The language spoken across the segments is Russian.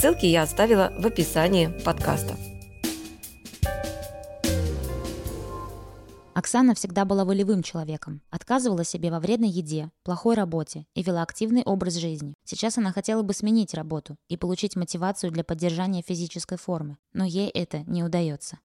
Ссылки я оставила в описании подкаста. Оксана всегда была волевым человеком, отказывала себе во вредной еде, плохой работе и вела активный образ жизни. Сейчас она хотела бы сменить работу и получить мотивацию для поддержания физической формы, но ей это не удается.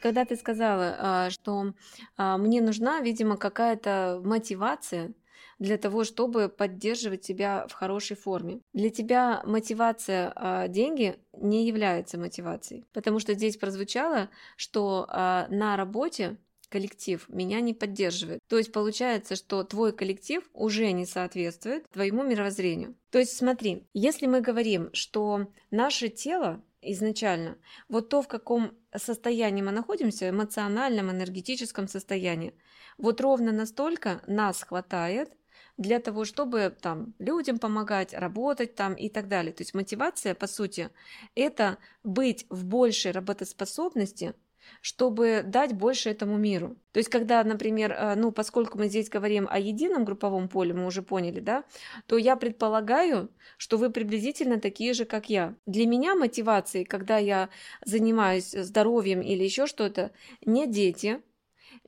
Когда ты сказала, а, что а, мне нужна, видимо, какая-то мотивация, для того, чтобы поддерживать себя в хорошей форме. Для тебя мотивация а, деньги не является мотивацией, потому что здесь прозвучало, что а, на работе коллектив меня не поддерживает. То есть получается, что твой коллектив уже не соответствует твоему мировоззрению. То есть смотри, если мы говорим, что наше тело изначально, вот то, в каком состоянии мы находимся, эмоциональном, энергетическом состоянии, вот ровно настолько нас хватает для того, чтобы там людям помогать, работать там и так далее. То есть мотивация, по сути, это быть в большей работоспособности, чтобы дать больше этому миру. То есть, когда, например, э, ну, поскольку мы здесь говорим о едином групповом поле, мы уже поняли, да, то я предполагаю, что вы приблизительно такие же, как я. Для меня мотивацией, когда я занимаюсь здоровьем или еще что-то, не дети,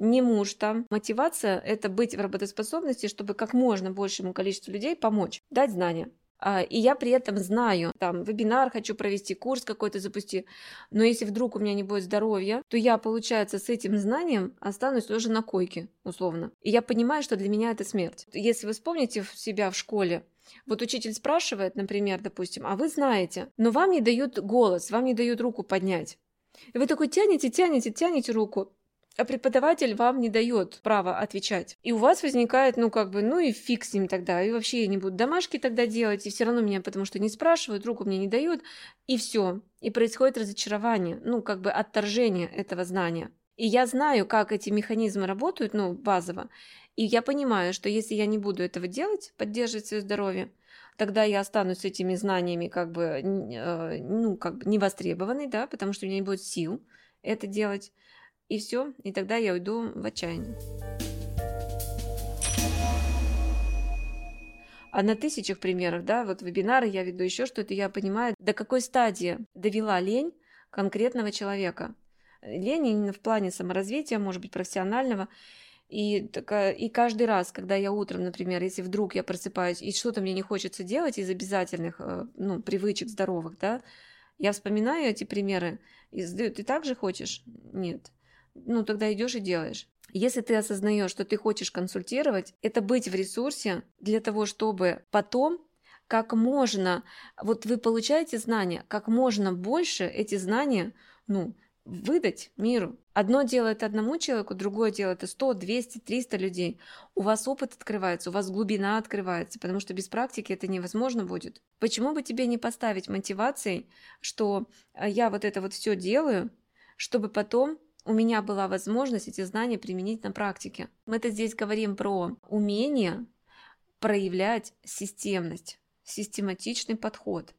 не муж там. Мотивация – это быть в работоспособности, чтобы как можно большему количеству людей помочь, дать знания. А, и я при этом знаю, там, вебинар хочу провести, курс какой-то запусти, но если вдруг у меня не будет здоровья, то я, получается, с этим знанием останусь тоже на койке, условно. И я понимаю, что для меня это смерть. Если вы вспомните себя в школе, вот учитель спрашивает, например, допустим, а вы знаете, но вам не дают голос, вам не дают руку поднять. И вы такой тянете, тянете, тянете руку, а преподаватель вам не дает права отвечать. И у вас возникает, ну, как бы, ну и фиг с ним тогда, и вообще я не буду домашки тогда делать, и все равно меня, потому что не спрашивают, руку мне не дают, и все. И происходит разочарование, ну, как бы отторжение этого знания. И я знаю, как эти механизмы работают, ну, базово, и я понимаю, что если я не буду этого делать, поддерживать свое здоровье, тогда я останусь с этими знаниями как бы, э, ну, как бы невостребованной, да, потому что у меня не будет сил это делать и все, и тогда я уйду в отчаяние. А на тысячах примеров, да, вот вебинары я веду еще что-то, я понимаю, до какой стадии довела лень конкретного человека. Лень именно в плане саморазвития, может быть, профессионального. И, и каждый раз, когда я утром, например, если вдруг я просыпаюсь и что-то мне не хочется делать из обязательных э, ну, привычек здоровых, да, я вспоминаю эти примеры и задаю, ты так же хочешь? Нет ну тогда идешь и делаешь. Если ты осознаешь, что ты хочешь консультировать, это быть в ресурсе для того, чтобы потом как можно, вот вы получаете знания, как можно больше эти знания, ну, выдать миру. Одно делает одному человеку, другое делает 100, 200, 300 людей. У вас опыт открывается, у вас глубина открывается, потому что без практики это невозможно будет. Почему бы тебе не поставить мотивацией, что «А я вот это вот все делаю, чтобы потом у меня была возможность эти знания применить на практике. Мы-то здесь говорим про умение проявлять системность, систематичный подход,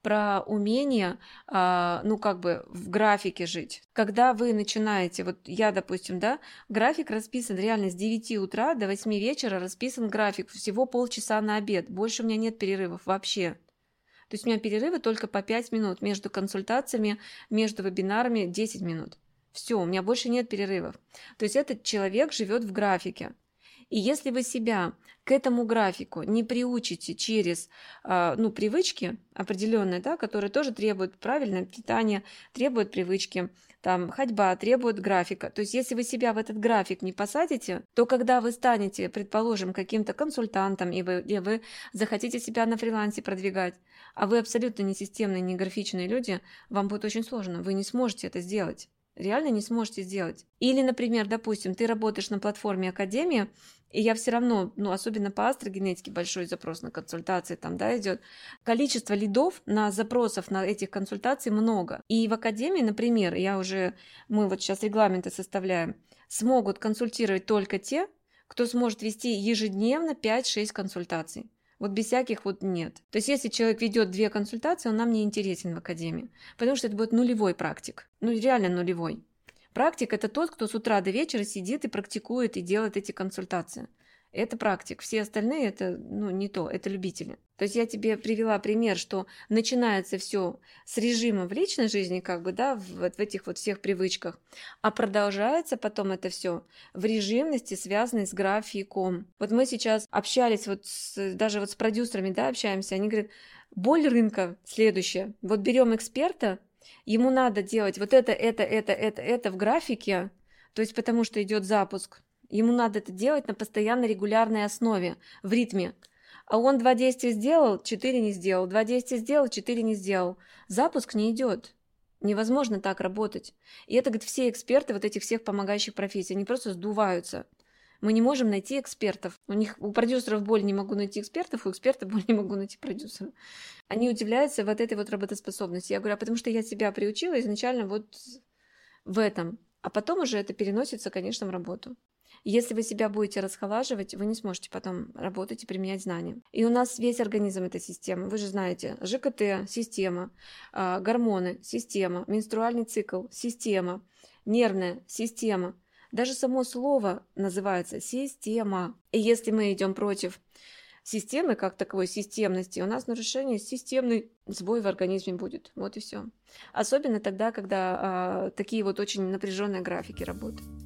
про умение, а, ну, как бы в графике жить. Когда вы начинаете, вот я, допустим, да, график расписан реально с 9 утра до 8 вечера расписан график, всего полчаса на обед, больше у меня нет перерывов вообще. То есть у меня перерывы только по 5 минут между консультациями, между вебинарами 10 минут. Все, у меня больше нет перерывов. То есть этот человек живет в графике. И если вы себя к этому графику не приучите через э, ну, привычки определенные, да, которые тоже требуют правильное питание, требуют привычки, там, ходьба требует графика. То есть если вы себя в этот график не посадите, то когда вы станете, предположим, каким-то консультантом, и вы, и вы захотите себя на фрилансе продвигать, а вы абсолютно не системные, не графичные люди, вам будет очень сложно, вы не сможете это сделать. Реально не сможете сделать. Или, например, допустим, ты работаешь на платформе Академия, и я все равно, ну, особенно по астрогенетике большой запрос на консультации там, да, идет. Количество лидов на запросов на этих консультаций много. И в Академии, например, я уже, мы вот сейчас регламенты составляем, смогут консультировать только те, кто сможет вести ежедневно 5-6 консультаций. Вот без всяких вот нет. То есть если человек ведет две консультации, он нам не интересен в академии, потому что это будет нулевой практик. Ну реально нулевой. Практик – это тот, кто с утра до вечера сидит и практикует и делает эти консультации. Это практик. Все остальные это ну, не то, это любители. То есть я тебе привела пример, что начинается все с режима в личной жизни, как бы, да, в, в этих вот всех привычках, а продолжается потом это все в режимности, связанной с графиком. Вот мы сейчас общались вот с, даже вот с продюсерами, да, общаемся, они говорят, боль рынка следующая. Вот берем эксперта, ему надо делать вот это, это, это, это, это в графике, то есть потому что идет запуск, Ему надо это делать на постоянной регулярной основе, в ритме. А он два действия сделал, четыре не сделал, два действия сделал, четыре не сделал. Запуск не идет. Невозможно так работать. И это, говорит, все эксперты вот этих всех помогающих профессий, они просто сдуваются. Мы не можем найти экспертов. У них у продюсеров боль не могу найти экспертов, у экспертов боль не могу найти продюсера. Они удивляются вот этой вот работоспособности. Я говорю, а потому что я себя приучила изначально вот в этом. А потом уже это переносится, конечно, в работу. Если вы себя будете расхолаживать, вы не сможете потом работать и применять знания. И у нас весь организм этой системы. Вы же знаете, ЖКТ – система, а, гормоны – система, менструальный цикл – система, нервная – система. Даже само слово называется система. И если мы идем против системы как таковой системности, у нас нарушение системный сбой в организме будет. Вот и все. Особенно тогда, когда а, такие вот очень напряженные графики работают.